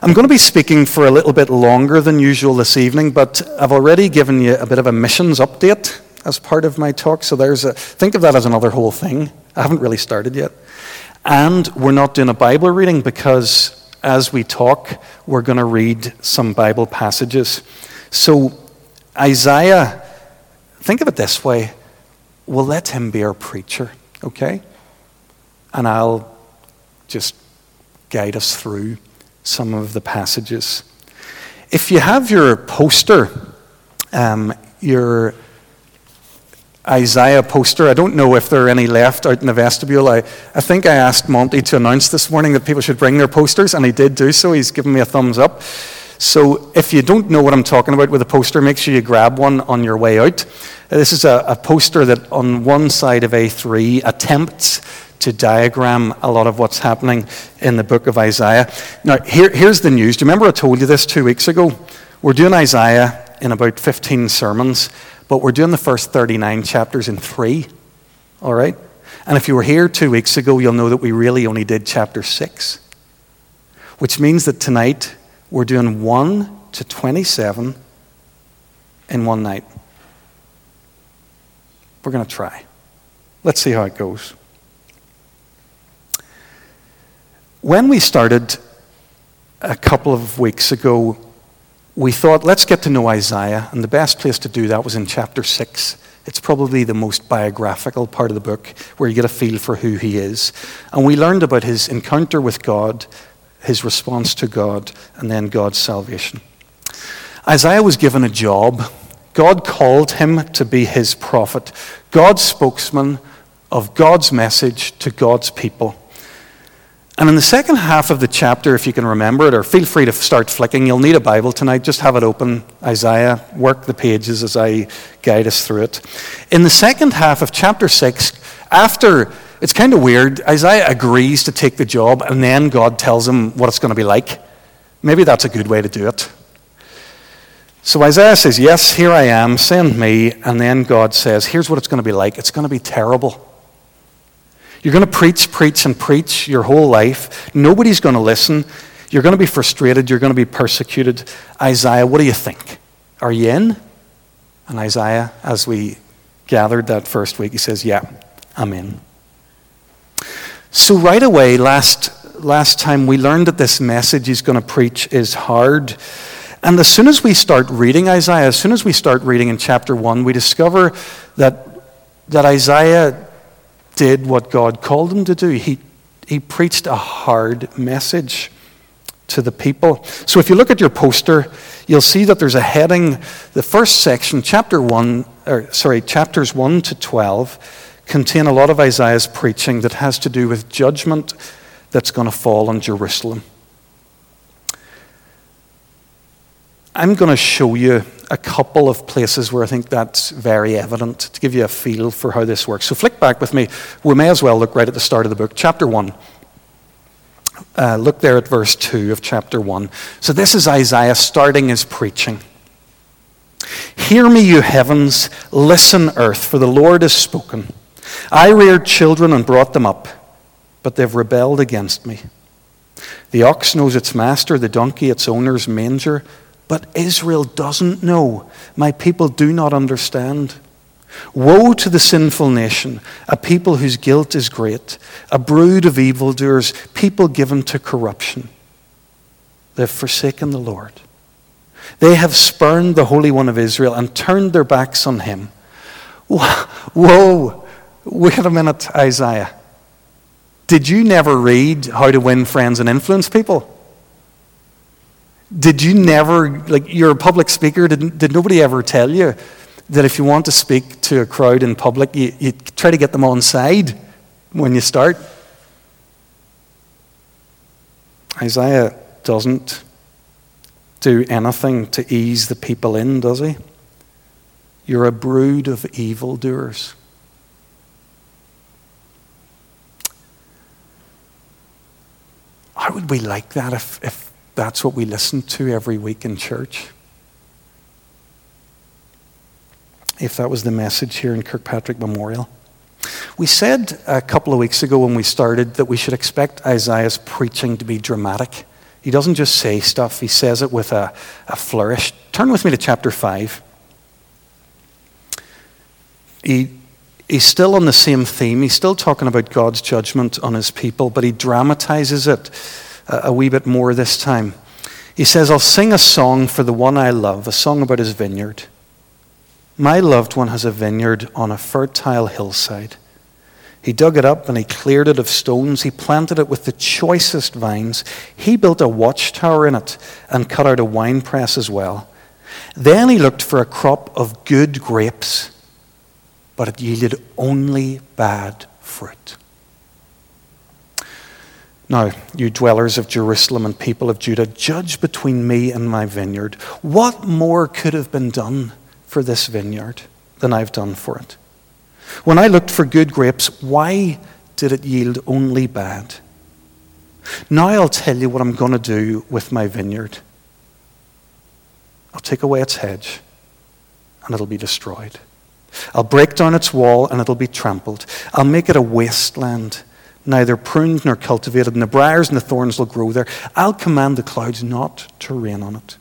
I'm going to be speaking for a little bit longer than usual this evening, but I've already given you a bit of a missions update as part of my talk. So there's a, think of that as another whole thing. I haven't really started yet. And we're not doing a Bible reading because as we talk, we're going to read some Bible passages. So Isaiah, think of it this way we'll let him be our preacher, okay? And I'll just guide us through some of the passages. If you have your poster, um, your Isaiah poster, I don't know if there are any left out in the vestibule. I, I think I asked Monty to announce this morning that people should bring their posters, and he did do so. He's given me a thumbs up. So if you don't know what I'm talking about with a poster, make sure you grab one on your way out. Uh, this is a, a poster that on one side of A3 attempts to diagram a lot of what's happening in the book of Isaiah. Now, here, here's the news. Do you remember I told you this two weeks ago? We're doing Isaiah in about 15 sermons, but we're doing the first 39 chapters in three. All right? And if you were here two weeks ago, you'll know that we really only did chapter 6, which means that tonight we're doing 1 to 27 in one night. We're going to try. Let's see how it goes. When we started a couple of weeks ago, we thought, let's get to know Isaiah, and the best place to do that was in chapter 6. It's probably the most biographical part of the book where you get a feel for who he is. And we learned about his encounter with God, his response to God, and then God's salvation. Isaiah was given a job. God called him to be his prophet, God's spokesman of God's message to God's people. And in the second half of the chapter, if you can remember it, or feel free to start flicking, you'll need a Bible tonight. Just have it open, Isaiah, work the pages as I guide us through it. In the second half of chapter 6, after, it's kind of weird, Isaiah agrees to take the job, and then God tells him what it's going to be like. Maybe that's a good way to do it. So Isaiah says, Yes, here I am, send me. And then God says, Here's what it's going to be like it's going to be terrible. You're going to preach, preach, and preach your whole life. Nobody's going to listen. You're going to be frustrated. You're going to be persecuted. Isaiah, what do you think? Are you in? And Isaiah, as we gathered that first week, he says, Yeah, I'm in. So, right away, last, last time, we learned that this message he's going to preach is hard. And as soon as we start reading Isaiah, as soon as we start reading in chapter 1, we discover that, that Isaiah did what God called him to do. He, he preached a hard message to the people. So if you look at your poster, you'll see that there's a heading. The first section, chapter 1, or sorry, chapters 1 to 12, contain a lot of Isaiah's preaching that has to do with judgment that's going to fall on Jerusalem. I'm going to show you a couple of places where I think that's very evident to give you a feel for how this works. So, flick back with me. We may as well look right at the start of the book, chapter 1. Uh, look there at verse 2 of chapter 1. So, this is Isaiah starting his preaching. Hear me, you heavens, listen, earth, for the Lord has spoken. I reared children and brought them up, but they've rebelled against me. The ox knows its master, the donkey its owner's manger but Israel doesn't know. My people do not understand. Woe to the sinful nation, a people whose guilt is great, a brood of evildoers, people given to corruption. They have forsaken the Lord. They have spurned the Holy One of Israel and turned their backs on him. Whoa, wait a minute, Isaiah. Did you never read How to Win Friends and Influence People? Did you never, like, you're a public speaker, did, did nobody ever tell you that if you want to speak to a crowd in public, you, you try to get them on side when you start? Isaiah doesn't do anything to ease the people in, does he? You're a brood of evildoers. How would we like that if, if that's what we listen to every week in church. If that was the message here in Kirkpatrick Memorial. We said a couple of weeks ago when we started that we should expect Isaiah's preaching to be dramatic. He doesn't just say stuff, he says it with a, a flourish. Turn with me to chapter 5. He, he's still on the same theme. He's still talking about God's judgment on his people, but he dramatizes it a, wee bit more this time. He says, I'll sing a song for the one I love, a song about his vineyard. My loved one has a vineyard on a fertile hillside. He dug it up and he cleared it of stones. He planted it with the choicest vines. He built a watchtower in it and cut out a winepress as well. Then he looked for a crop of good grapes, but it yielded only bad fruit. Now, you dwellers of Jerusalem and people of Judah, judge between me and my vineyard. What more could have been done for this vineyard than I've done for it? When I looked for good grapes, why did it yield only bad? Now I'll tell you what I'm going to do with my vineyard. I'll take away its hedge, and it'll be destroyed. I'll break down its wall, and it'll be trampled. I'll make it a wasteland neither pruned nor cultivated, and the briars and the thorns will grow there. I'll command the clouds not to rain on it.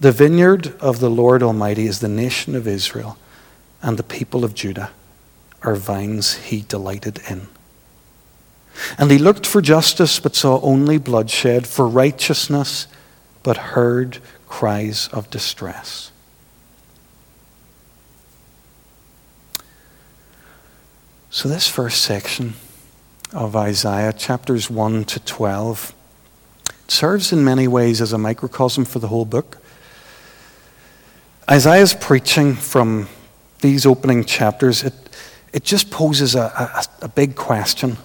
The vineyard of the Lord Almighty is the nation of Israel, and the people of Judah are vines he delighted in. And he looked for justice, but saw only bloodshed, for righteousness, but heard cries of distress. So, this first section of Isaiah, chapters 1 to 12. It serves in many ways as a microcosm for the whole book. Isaiah's preaching from these opening chapters, it, it just poses a, a, a big question.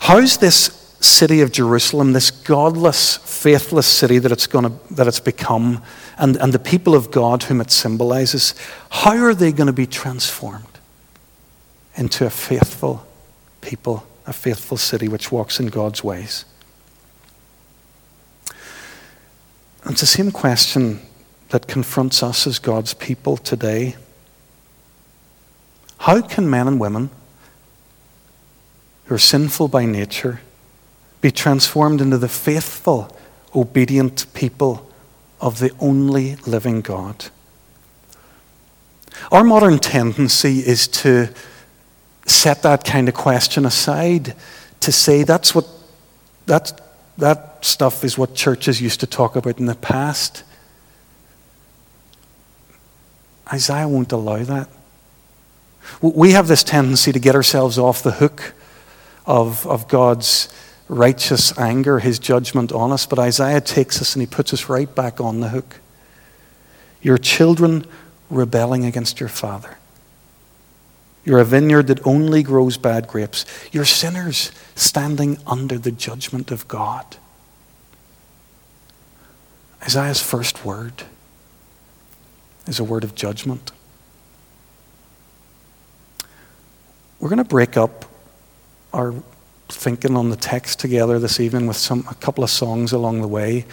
How's this city of Jerusalem, this godless, faithless city that it's, to, that it's become, and, and the people of God whom it symbolizes, how are they going to be transformed into a faithful people a faithful city which walks in God's ways? And it's the same question that confronts us as God's people today. How can men and women who are sinful by nature be transformed into the faithful, obedient people of the only living God? Our modern tendency is to set that kind of question aside to say that's what that, that stuff is what churches used to talk about in the past. Isaiah won't allow that. We have this tendency to get ourselves off the hook of, of God's righteous anger, his judgment on us, but Isaiah takes us and he puts us right back on the hook. Your children rebelling against your father. You're a vineyard that only grows bad grapes. You're sinners standing under the judgment of God. Isaiah's first word is a word of judgment. We're going to break up our thinking on the text together this evening with some, a couple of songs along the way.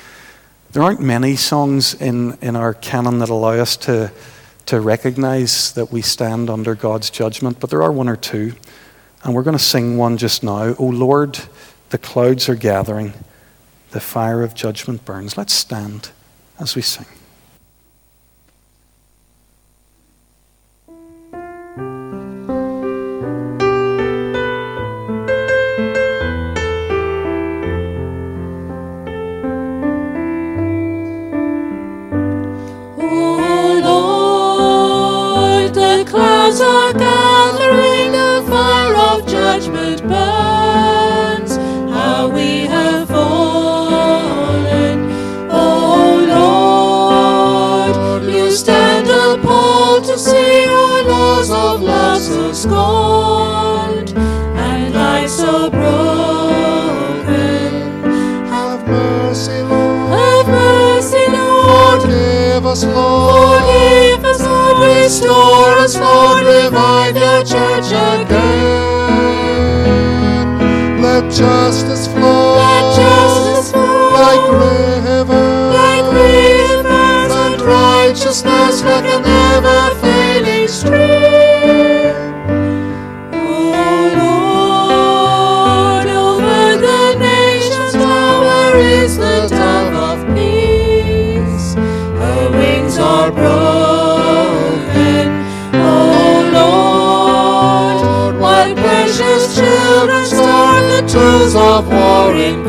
There aren't many songs in, in our canon that allow us to to recognize that we stand under God's judgment, but there are one or two. And we're going to sing one just now. Oh Lord, the clouds are gathering, the fire of judgment burns. Let's stand as we sing. Scorned, and I so broken. Have mercy, Lord. you stand upon to see all of your blisses crowned and life so broken have mercy, Lord. have mercy, Lord. Forgive us, Lord. Forgive us, Lord. Restore us, Lord. Revive your church again. Let spoils of war.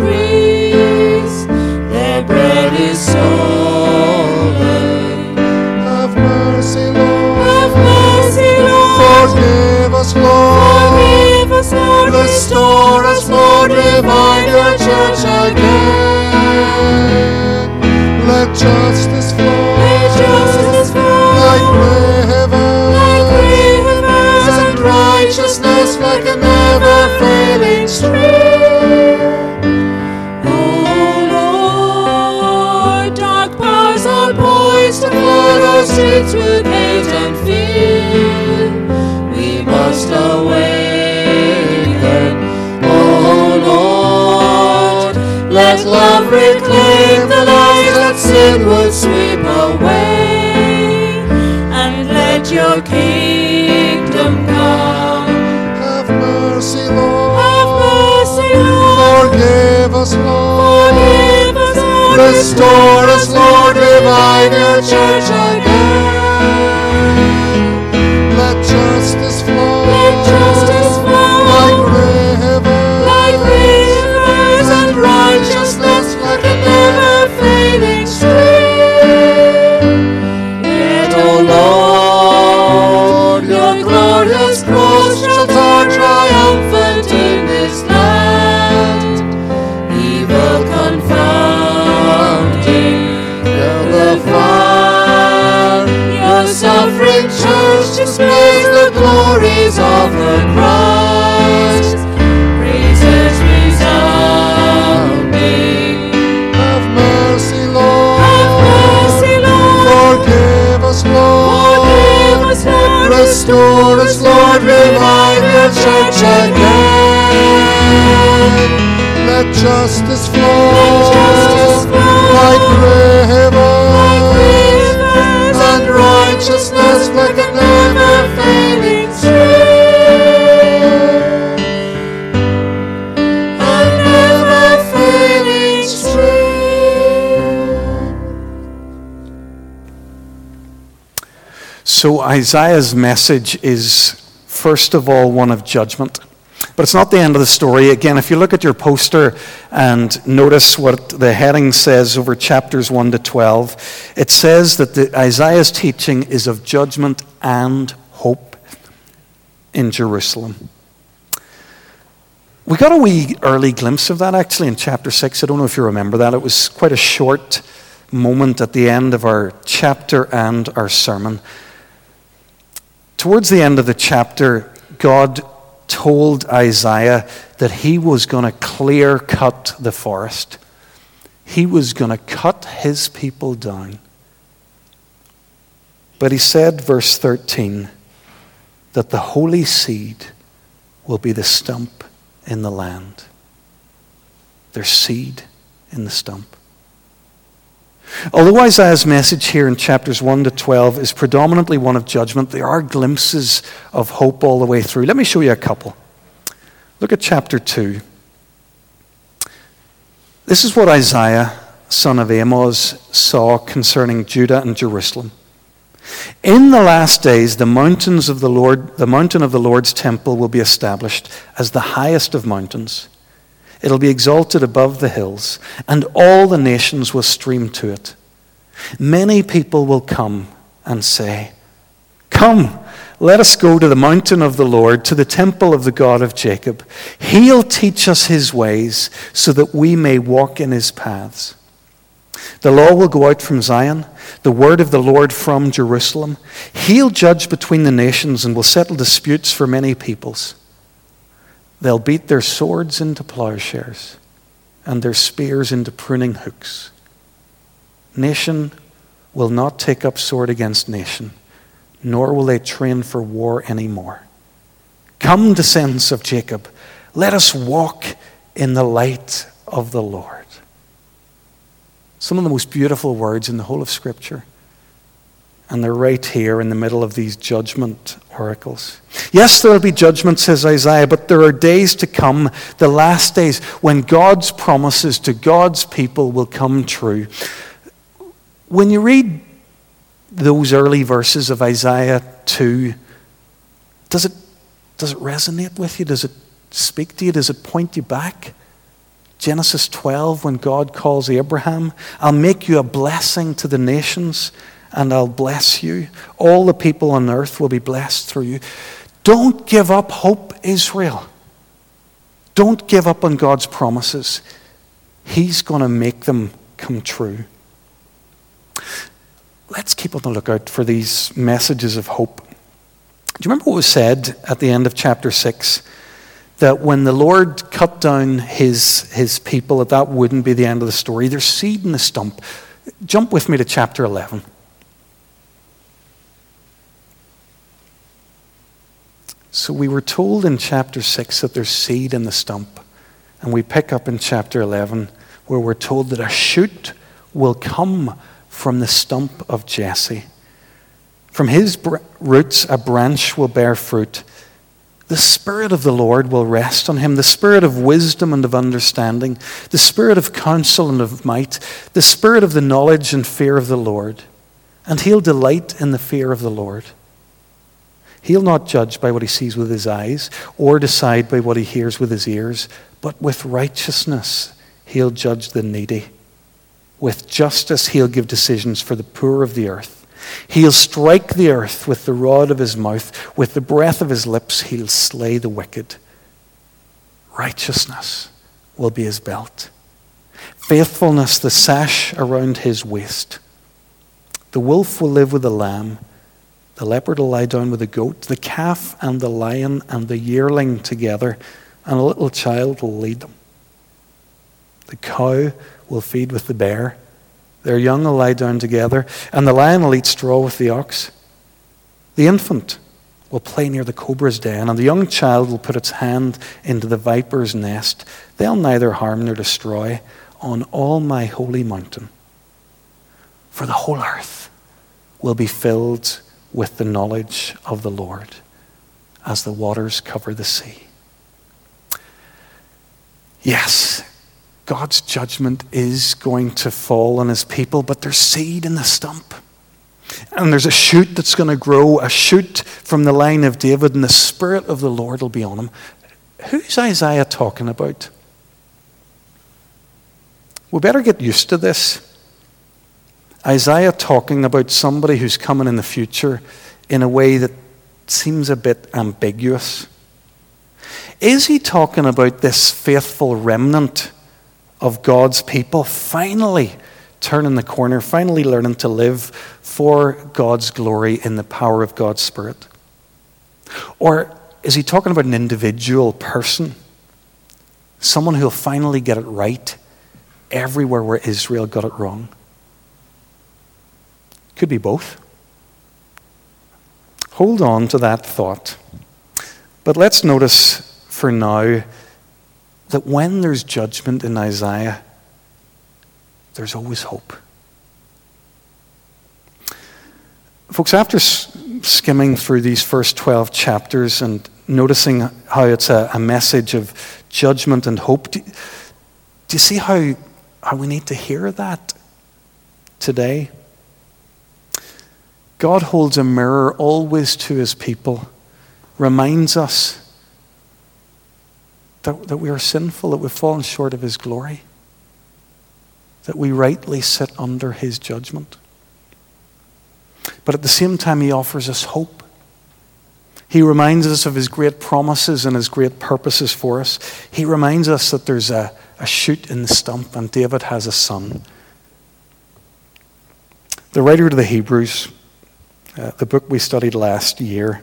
Us, Lord. Forgive us, Lord. Restore us, Lord. Revive your church again. Let justice flow. Let justice flow. Like rivers. Rivers And righteousness like a never failing stream. A never failing stream. So Isaiah's message is, first of all, one of judgment. But it's not the end of the story. Again, if you look at your poster and notice what the heading says over chapters 1 to 12, it says that the, Isaiah's teaching is of judgment and hope in Jerusalem. We got a wee early glimpse of that actually in chapter 6. I don't know if you remember that. It was quite a short moment at the end of our chapter and our sermon. Towards the end of the chapter, God told Isaiah that he was going to clear cut the forest. He was going to cut his people down. But he said, verse 13, that the holy seed will be the stump in the land. There's seed in the stump. Although Isaiah's message here in chapters 1 to 12 is predominantly one of judgment, there are glimpses of hope all the way through. Let me show you a couple. Look at chapter 2. This is what Isaiah, son of Amos, saw concerning Judah and Jerusalem. In the last days, the mountains of the Lord, the mountain of the Lord's temple will be established as the highest of mountains. It'll be exalted above the hills, and all the nations will stream to it. Many people will come and say, Come, let us go to the mountain of the Lord, to the temple of the God of Jacob. He'll teach us his ways so that we may walk in his paths. The law will go out from Zion, the word of the Lord from Jerusalem. He'll judge between the nations and will settle disputes for many peoples. They'll beat their swords into plowshares and their spears into pruning hooks. Nation will not take up sword against nation, nor will they train for war anymore. Come, descendants of Jacob, let us walk in the light of the Lord. Some of the most beautiful words in the whole of Scripture. And they're right here in the middle of these judgment oracles. Yes, there will be judgment, says Isaiah, but there are days to come, the last days, when God's promises to God's people will come true. When you read those early verses of Isaiah 2, does it, does it resonate with you? Does it speak to you? Does it point you back? Genesis 12, when God calls Abraham, I'll make you a blessing to the nations and I'll bless you. All the people on earth will be blessed through you. Don't give up hope, Israel. Don't give up on God's promises. He's going to make them come true. Let's keep on the lookout for these messages of hope. Do you remember what was said at the end of chapter 6? That when the Lord cut down his, his people, that that wouldn't be the end of the story. There's seed in the stump. Jump with me to chapter 11. So we were told in chapter 6 that there's seed in the stump. And we pick up in chapter 11 where we're told that a shoot will come from the stump of Jesse. From his br- roots, a branch will bear fruit. The Spirit of the Lord will rest on him the Spirit of wisdom and of understanding, the Spirit of counsel and of might, the Spirit of the knowledge and fear of the Lord. And he'll delight in the fear of the Lord. He'll not judge by what he sees with his eyes or decide by what he hears with his ears, but with righteousness he'll judge the needy. With justice he'll give decisions for the poor of the earth. He'll strike the earth with the rod of his mouth, with the breath of his lips he'll slay the wicked. Righteousness will be his belt, faithfulness the sash around his waist. The wolf will live with the lamb the leopard will lie down with the goat, the calf and the lion and the yearling together, and a little child will lead them. The cow will feed with the bear, their young will lie down together, and the lion will eat straw with the ox. The infant will play near the cobra's den, and the young child will put its hand into the viper's nest. They'll neither harm nor destroy on all my holy mountain. For the whole earth will be filled with the knowledge of the Lord as the waters cover the sea. Yes, God's judgment is going to fall on his people, but there's seed in the stump. And there's a shoot that's going to grow, a shoot from the line of David, and the Spirit of the Lord will be on him. Who's Isaiah talking about? We better get used to this. Isaiah talking about somebody who's coming in the future in a way that seems a bit ambiguous. Is he talking about this faithful remnant of God's people finally turning the corner, finally learning to live for God's glory in the power of God's Spirit? Or is he talking about an individual person? Someone who'll finally get it right everywhere where Israel got it wrong? Could be both. Hold on to that thought. But let's notice for now that when there's judgment in Isaiah, there's always hope. Folks, after skimming through these first 12 chapters and noticing how it's a, a message of judgment and hope, do, do you see how, how we need to hear that today? God holds a mirror always to his people, reminds us that, that we are sinful, that we've fallen short of his glory, that we rightly sit under his judgment. But at the same time, he offers us hope. He reminds us of his great promises and his great purposes for us. He reminds us that there's a, a shoot in the stump and David has a son. The writer to the Hebrews uh, the book we studied last year,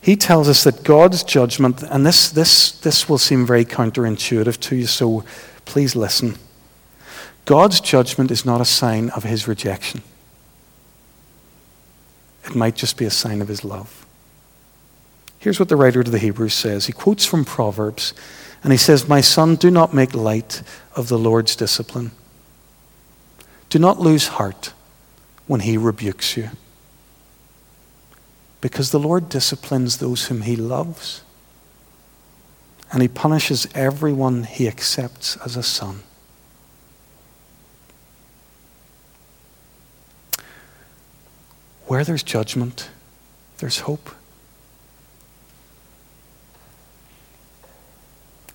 he tells us that God's judgment, and this, this, this will seem very counterintuitive to you, so please listen. God's judgment is not a sign of his rejection, it might just be a sign of his love. Here's what the writer to the Hebrews says. He quotes from Proverbs, and he says, My son, do not make light of the Lord's discipline. Do not lose heart when he rebukes you because the Lord disciplines those whom He loves. And He punishes everyone He accepts as a son. Where there's judgment, there's hope.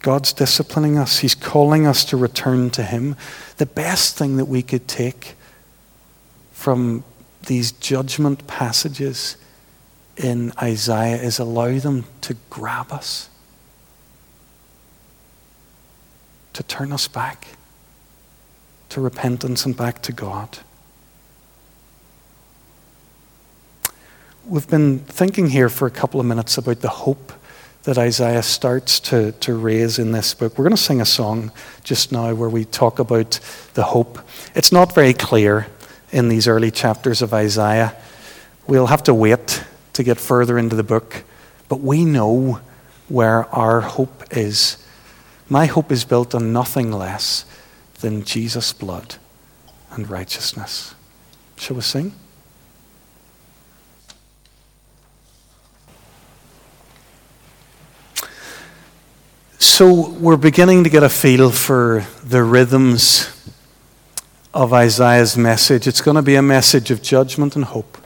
God's disciplining us. He's calling us to return to Him. The best thing that we could take from these judgment passages in Isaiah is allow them to grab us, to turn us back to repentance and back to God. We've been thinking here for a couple of minutes about the hope that Isaiah starts to, to raise in this book. We're going to sing a song just now where we talk about the hope. It's not very clear in these early chapters of Isaiah. We'll have to wait to get further into the book, but we know where our hope is. My hope is built on nothing less than Jesus' blood and righteousness. Shall we sing? So we're beginning to get a feel for the rhythms of Isaiah's message. It's going to be a message of judgment and hope.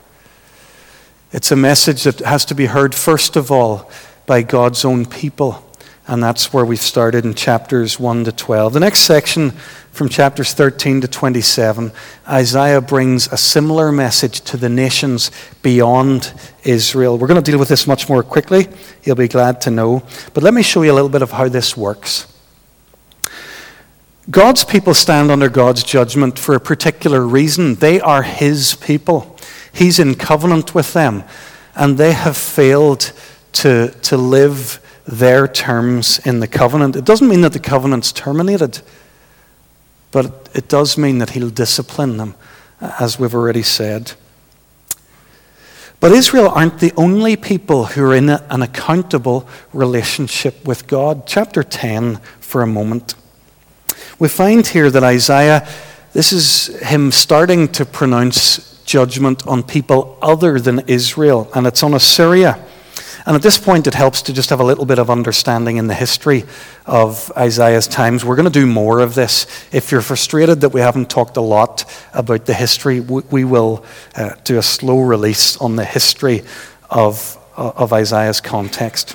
It's a message that has to be heard, first of all, by God's own people. And that's where we've started in chapters 1 to 12. The next section from chapters 13 to 27, Isaiah brings a similar message to the nations beyond Israel. We're going to deal with this much more quickly. You'll be glad to know. But let me show you a little bit of how this works. God's people stand under God's judgment for a particular reason. They are His people. He's in covenant with them, and they have failed to, to live their terms in the covenant. It doesn't mean that the covenant's terminated. But it does mean that he'll discipline them, as we've already said. But Israel aren't the only people who are in an accountable relationship with God. Chapter 10, for a moment. We find here that Isaiah, this is him starting to pronounce judgment on people other than Israel, and it's on Assyria. And at this point, it helps to just have a little bit of understanding in the history of Isaiah's times. We're going to do more of this. If you're frustrated that we haven't talked a lot about the history, we will uh, do a slow release on the history of, uh, of Isaiah's context.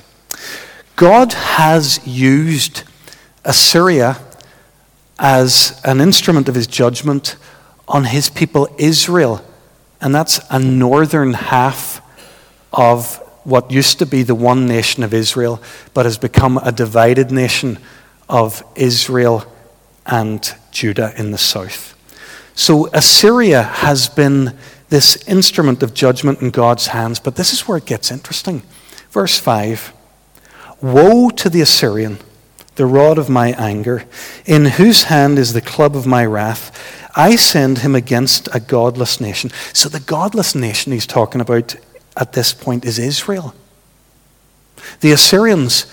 God has used Assyria as an instrument of his judgment on his people Israel. And that's a northern half of what used to be the one nation of Israel, but has become a divided nation of Israel and Judah in the south. So Assyria has been this instrument of judgment in God's hands, but this is where it gets interesting. Verse 5 Woe to the Assyrian, the rod of my anger, in whose hand is the club of my wrath. I send him against a godless nation. So, the godless nation he's talking about at this point is Israel. The Assyrians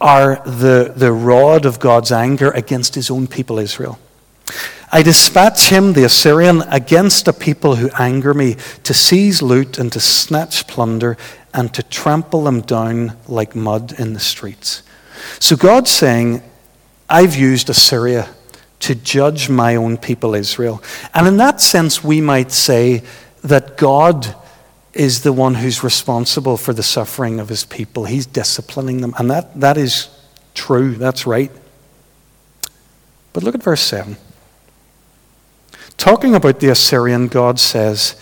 are the, the rod of God's anger against his own people, Israel. I dispatch him, the Assyrian, against a people who anger me, to seize loot and to snatch plunder and to trample them down like mud in the streets. So God's saying, I've used Assyria to judge my own people, Israel. And in that sense, we might say that God is the one who's responsible for the suffering of his people. He's disciplining them. And that, that is true. That's right. But look at verse 7. Talking about the Assyrian, God says,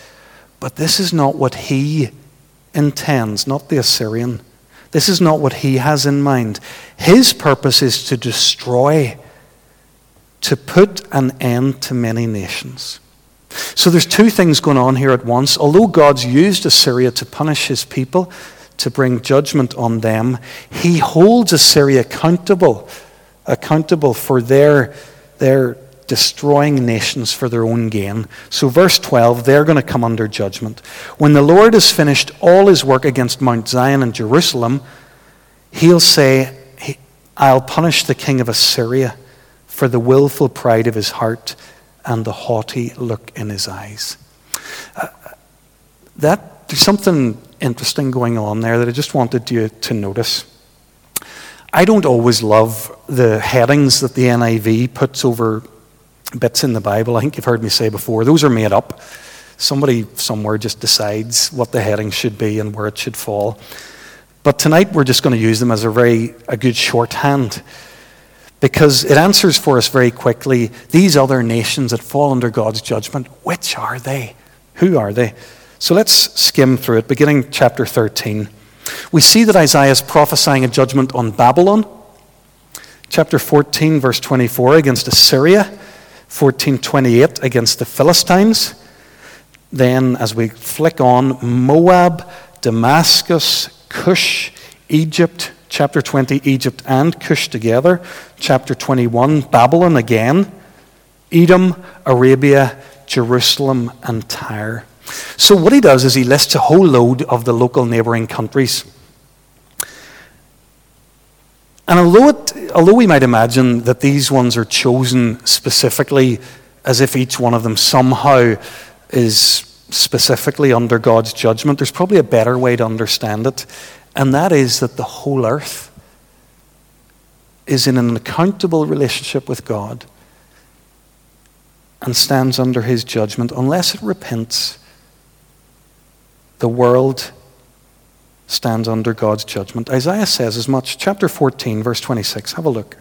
But this is not what he intends, not the Assyrian. This is not what he has in mind. His purpose is to destroy, to put an end to many nations. So there's two things going on here at once. Although God's used Assyria to punish his people, to bring judgment on them, he holds Assyria accountable, accountable for their, their destroying nations for their own gain. So, verse 12, they're going to come under judgment. When the Lord has finished all his work against Mount Zion and Jerusalem, he'll say, I'll punish the king of Assyria for the willful pride of his heart and the haughty look in his eyes. Uh, that, there's something interesting going on there that I just wanted you to notice. I don't always love the headings that the NIV puts over bits in the Bible. I think you've heard me say before, those are made up. Somebody somewhere just decides what the heading should be and where it should fall. But tonight we're just going to use them as a very a good shorthand because it answers for us very quickly these other nations that fall under God's judgment, which are they? Who are they? So let's skim through it, beginning chapter 13. We see that Isaiah is prophesying a judgment on Babylon. Chapter 14, verse 24, against Assyria. 1428, against the Philistines. Then, as we flick on, Moab, Damascus, Cush, Egypt, chapter 20, Egypt and Cush together. Chapter 21, Babylon again. Edom, Arabia, Jerusalem, and Tyre. So, what he does is he lists a whole load of the local neighboring countries. And although, it, although we might imagine that these ones are chosen specifically as if each one of them somehow is specifically under God's judgment, there's probably a better way to understand it. And that is that the whole earth is in an accountable relationship with God and stands under his judgment unless it repents. The world stands under God's judgment. Isaiah says as much. Chapter 14, verse 26. Have a look.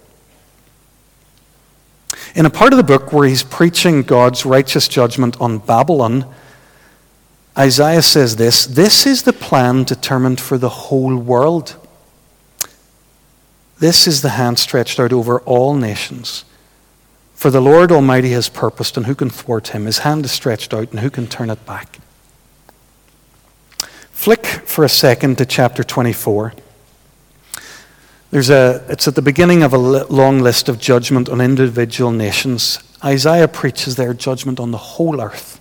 In a part of the book where he's preaching God's righteous judgment on Babylon, Isaiah says this This is the plan determined for the whole world. This is the hand stretched out over all nations. For the Lord Almighty has purposed, and who can thwart him? His hand is stretched out, and who can turn it back? Flick for a second to chapter 24. There's a, it's at the beginning of a long list of judgment on individual nations. Isaiah preaches their judgment on the whole earth.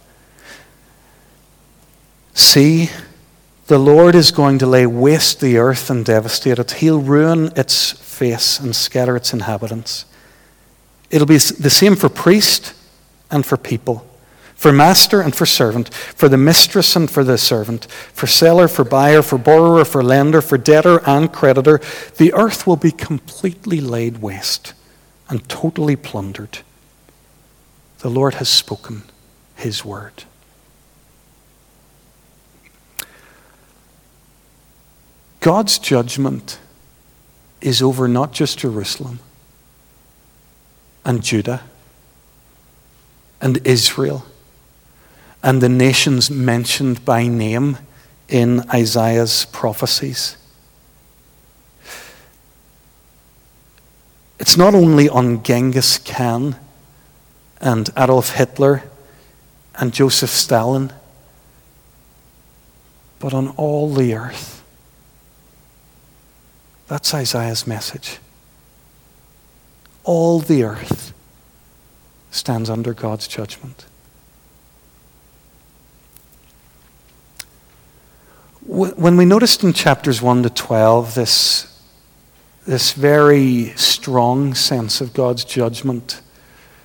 See, the Lord is going to lay waste the earth and devastate it. He'll ruin its face and scatter its inhabitants. It'll be the same for priest and for people, for master and for servant, for the mistress and for the servant, for seller, for buyer, for borrower, for lender, for debtor and creditor. The earth will be completely laid waste and totally plundered. The Lord has spoken his word. God's judgment is over not just Jerusalem and Judah and Israel and the nations mentioned by name in Isaiah's prophecies. It's not only on Genghis Khan and Adolf Hitler and Joseph Stalin, but on all the earth. That's Isaiah's message. All the earth stands under God's judgment. When we noticed in chapters 1 to 12 this, this very strong sense of God's judgment,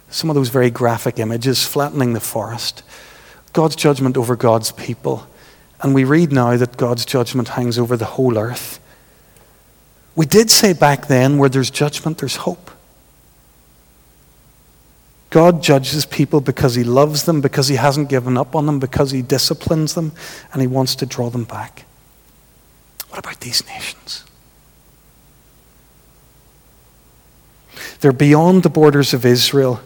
some of those very graphic images flattening the forest, God's judgment over God's people, and we read now that God's judgment hangs over the whole earth. We did say back then where there's judgment, there's hope. God judges people because he loves them, because he hasn't given up on them, because he disciplines them, and he wants to draw them back. What about these nations? They're beyond the borders of Israel.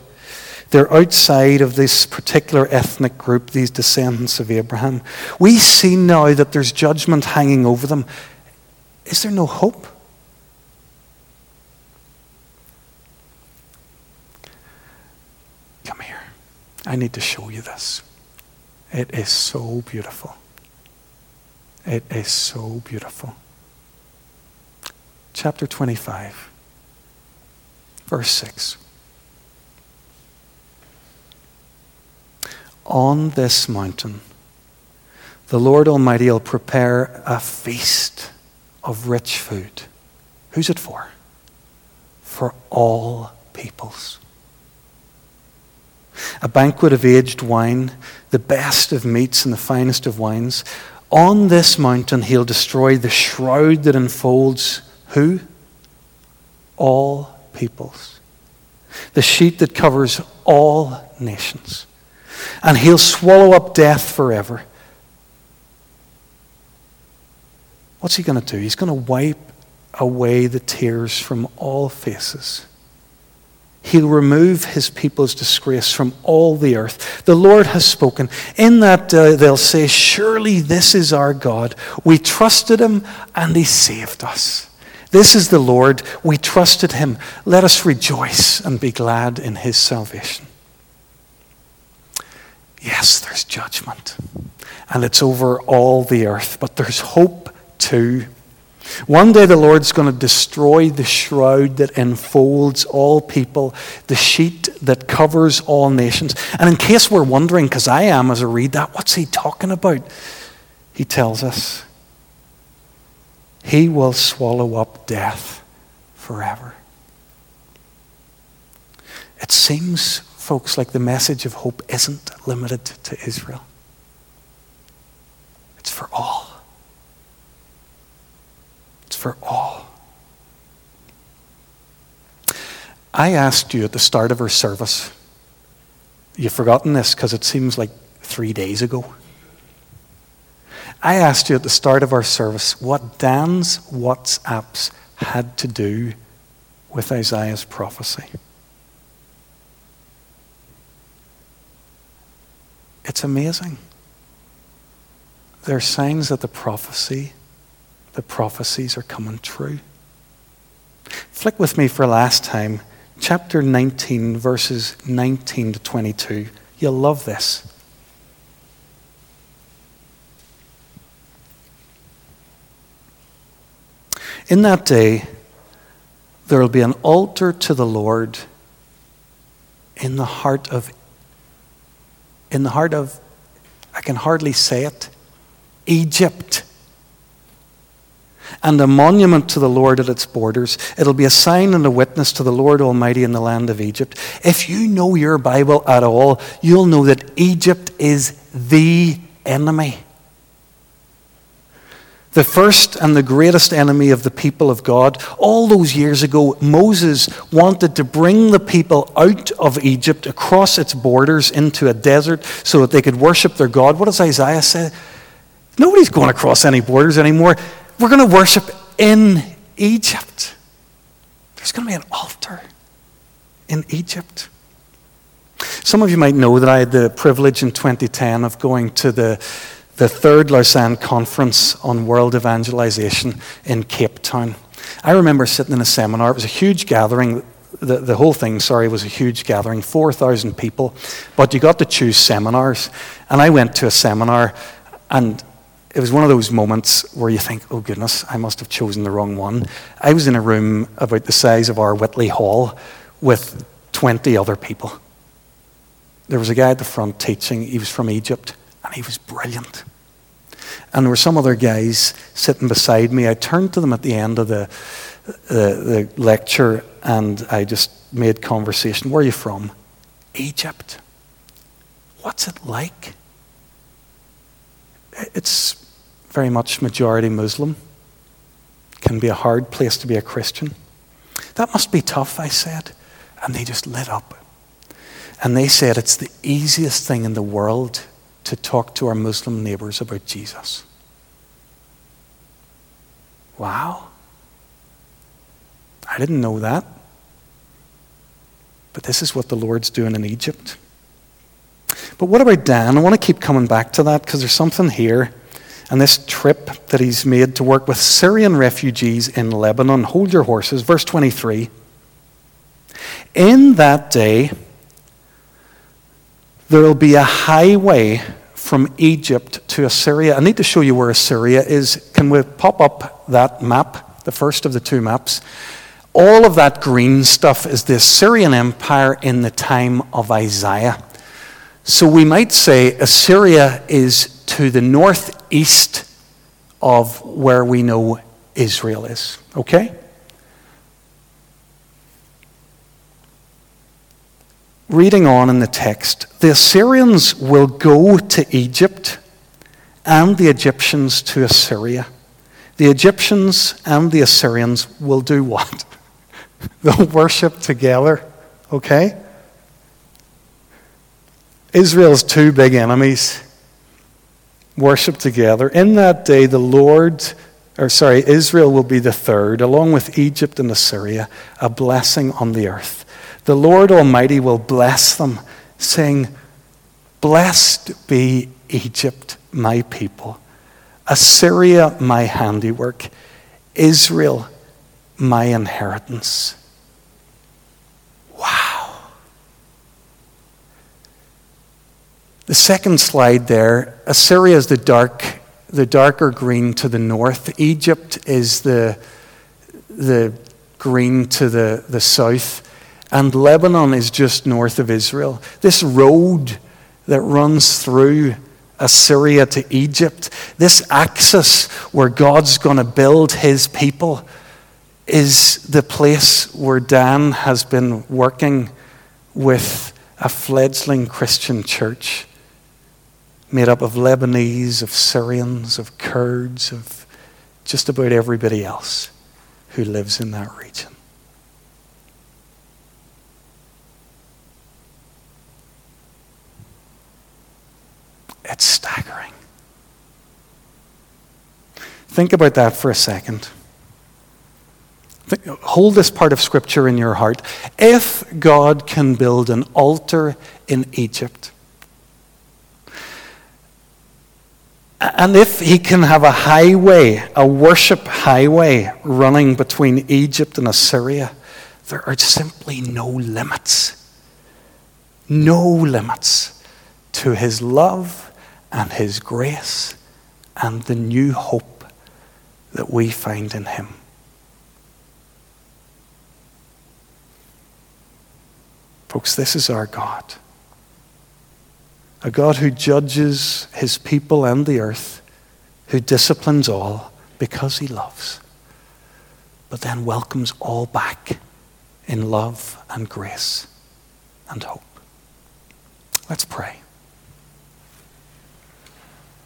They're outside of this particular ethnic group, these descendants of Abraham. We see now that there's judgment hanging over them. Is there no hope? I need to show you this. It is so beautiful. It is so beautiful. Chapter 25, verse 6. On this mountain, the Lord Almighty will prepare a feast of rich food. Who's it for? For all peoples a banquet of aged wine, the best of meats and the finest of wines. On this mountain, he'll destroy the shroud that enfolds who? All peoples. The sheet that covers all nations. And he'll swallow up death forever. What's he going to do? He's going to wipe away the tears from all faces. He'll remove his people's disgrace from all the earth. The Lord has spoken. In that day, they'll say, Surely this is our God. We trusted him and he saved us. This is the Lord. We trusted him. Let us rejoice and be glad in his salvation. Yes, there's judgment, and it's over all the earth, but there's hope too. One day the Lord's going to destroy the shroud that enfolds all people, the sheet that covers all nations. And in case we're wondering, because I am as I read that, what's he talking about? He tells us he will swallow up death forever. It seems, folks, like the message of hope isn't limited to Israel, it's for all for all. I asked you at the start of our service, you've forgotten this because it seems like three days ago. I asked you at the start of our service what Dan's WhatsApps had to do with Isaiah's prophecy. It's amazing. There are signs that the prophecy the prophecies are coming true. Flick with me for last time, chapter 19, verses 19 to 22. You'll love this. In that day, there will be an altar to the Lord in the heart of, in the heart of, I can hardly say it, Egypt and a monument to the Lord at its borders. It'll be a sign and a witness to the Lord Almighty in the land of Egypt. If you know your Bible at all, you'll know that Egypt is the enemy. The first and the greatest enemy of the people of God. All those years ago, Moses wanted to bring the people out of Egypt across its borders into a desert so that they could worship their God. What does Isaiah say? Nobody's going across any borders anymore. We're going to worship in Egypt. There's going to be an altar in Egypt. Some of you might know that I had the privilege in 2010 of going to the, the third Lausanne conference on world evangelization in Cape Town. I remember sitting in a seminar, it was a huge gathering. The, the whole thing, sorry, was a huge gathering, 4,000 people, but you got to choose seminars. And I went to a seminar, and it was one of those moments where you think, oh goodness, I must have chosen the wrong one. I was in a room about the size of our Whitley Hall with 20 other people. There was a guy at the front teaching, he was from Egypt, and he was brilliant. And there were some other guys sitting beside me. I turned to them at the end of the, the, the lecture and I just made conversation. Where are you from? Egypt. What's it like? It's very much majority Muslim. Can be a hard place to be a Christian. That must be tough, I said. And they just lit up. And they said it's the easiest thing in the world to talk to our Muslim neighbors about Jesus. Wow. I didn't know that. But this is what the Lord's doing in Egypt. But what about Dan? I want to keep coming back to that because there's something here and this trip that he's made to work with Syrian refugees in Lebanon. Hold your horses. Verse 23. In that day, there will be a highway from Egypt to Assyria. I need to show you where Assyria is. Can we pop up that map, the first of the two maps? All of that green stuff is the Assyrian Empire in the time of Isaiah. So we might say Assyria is to the northeast of where we know Israel is. Okay? Reading on in the text, the Assyrians will go to Egypt and the Egyptians to Assyria. The Egyptians and the Assyrians will do what? They'll worship together. Okay? Israel's two big enemies worship together. In that day, the Lord, or sorry, Israel will be the third, along with Egypt and Assyria, a blessing on the earth. The Lord Almighty will bless them, saying, Blessed be Egypt, my people, Assyria, my handiwork, Israel, my inheritance. Wow. The second slide there Assyria is the dark, the darker green to the north. Egypt is the, the green to the, the south. And Lebanon is just north of Israel. This road that runs through Assyria to Egypt, this axis where God's going to build his people, is the place where Dan has been working with a fledgling Christian church made up of Lebanese, of Syrians, of Kurds, of just about everybody else who lives in that region. It's staggering. Think about that for a second. Think, hold this part of Scripture in your heart. If God can build an altar in Egypt, and if he can have a highway, a worship highway running between Egypt and Assyria, there are simply no limits. No limits to his love and his grace and the new hope that we find in him. Folks, this is our God. A God who judges his people and the earth, who disciplines all because he loves, but then welcomes all back in love and grace and hope. Let's pray.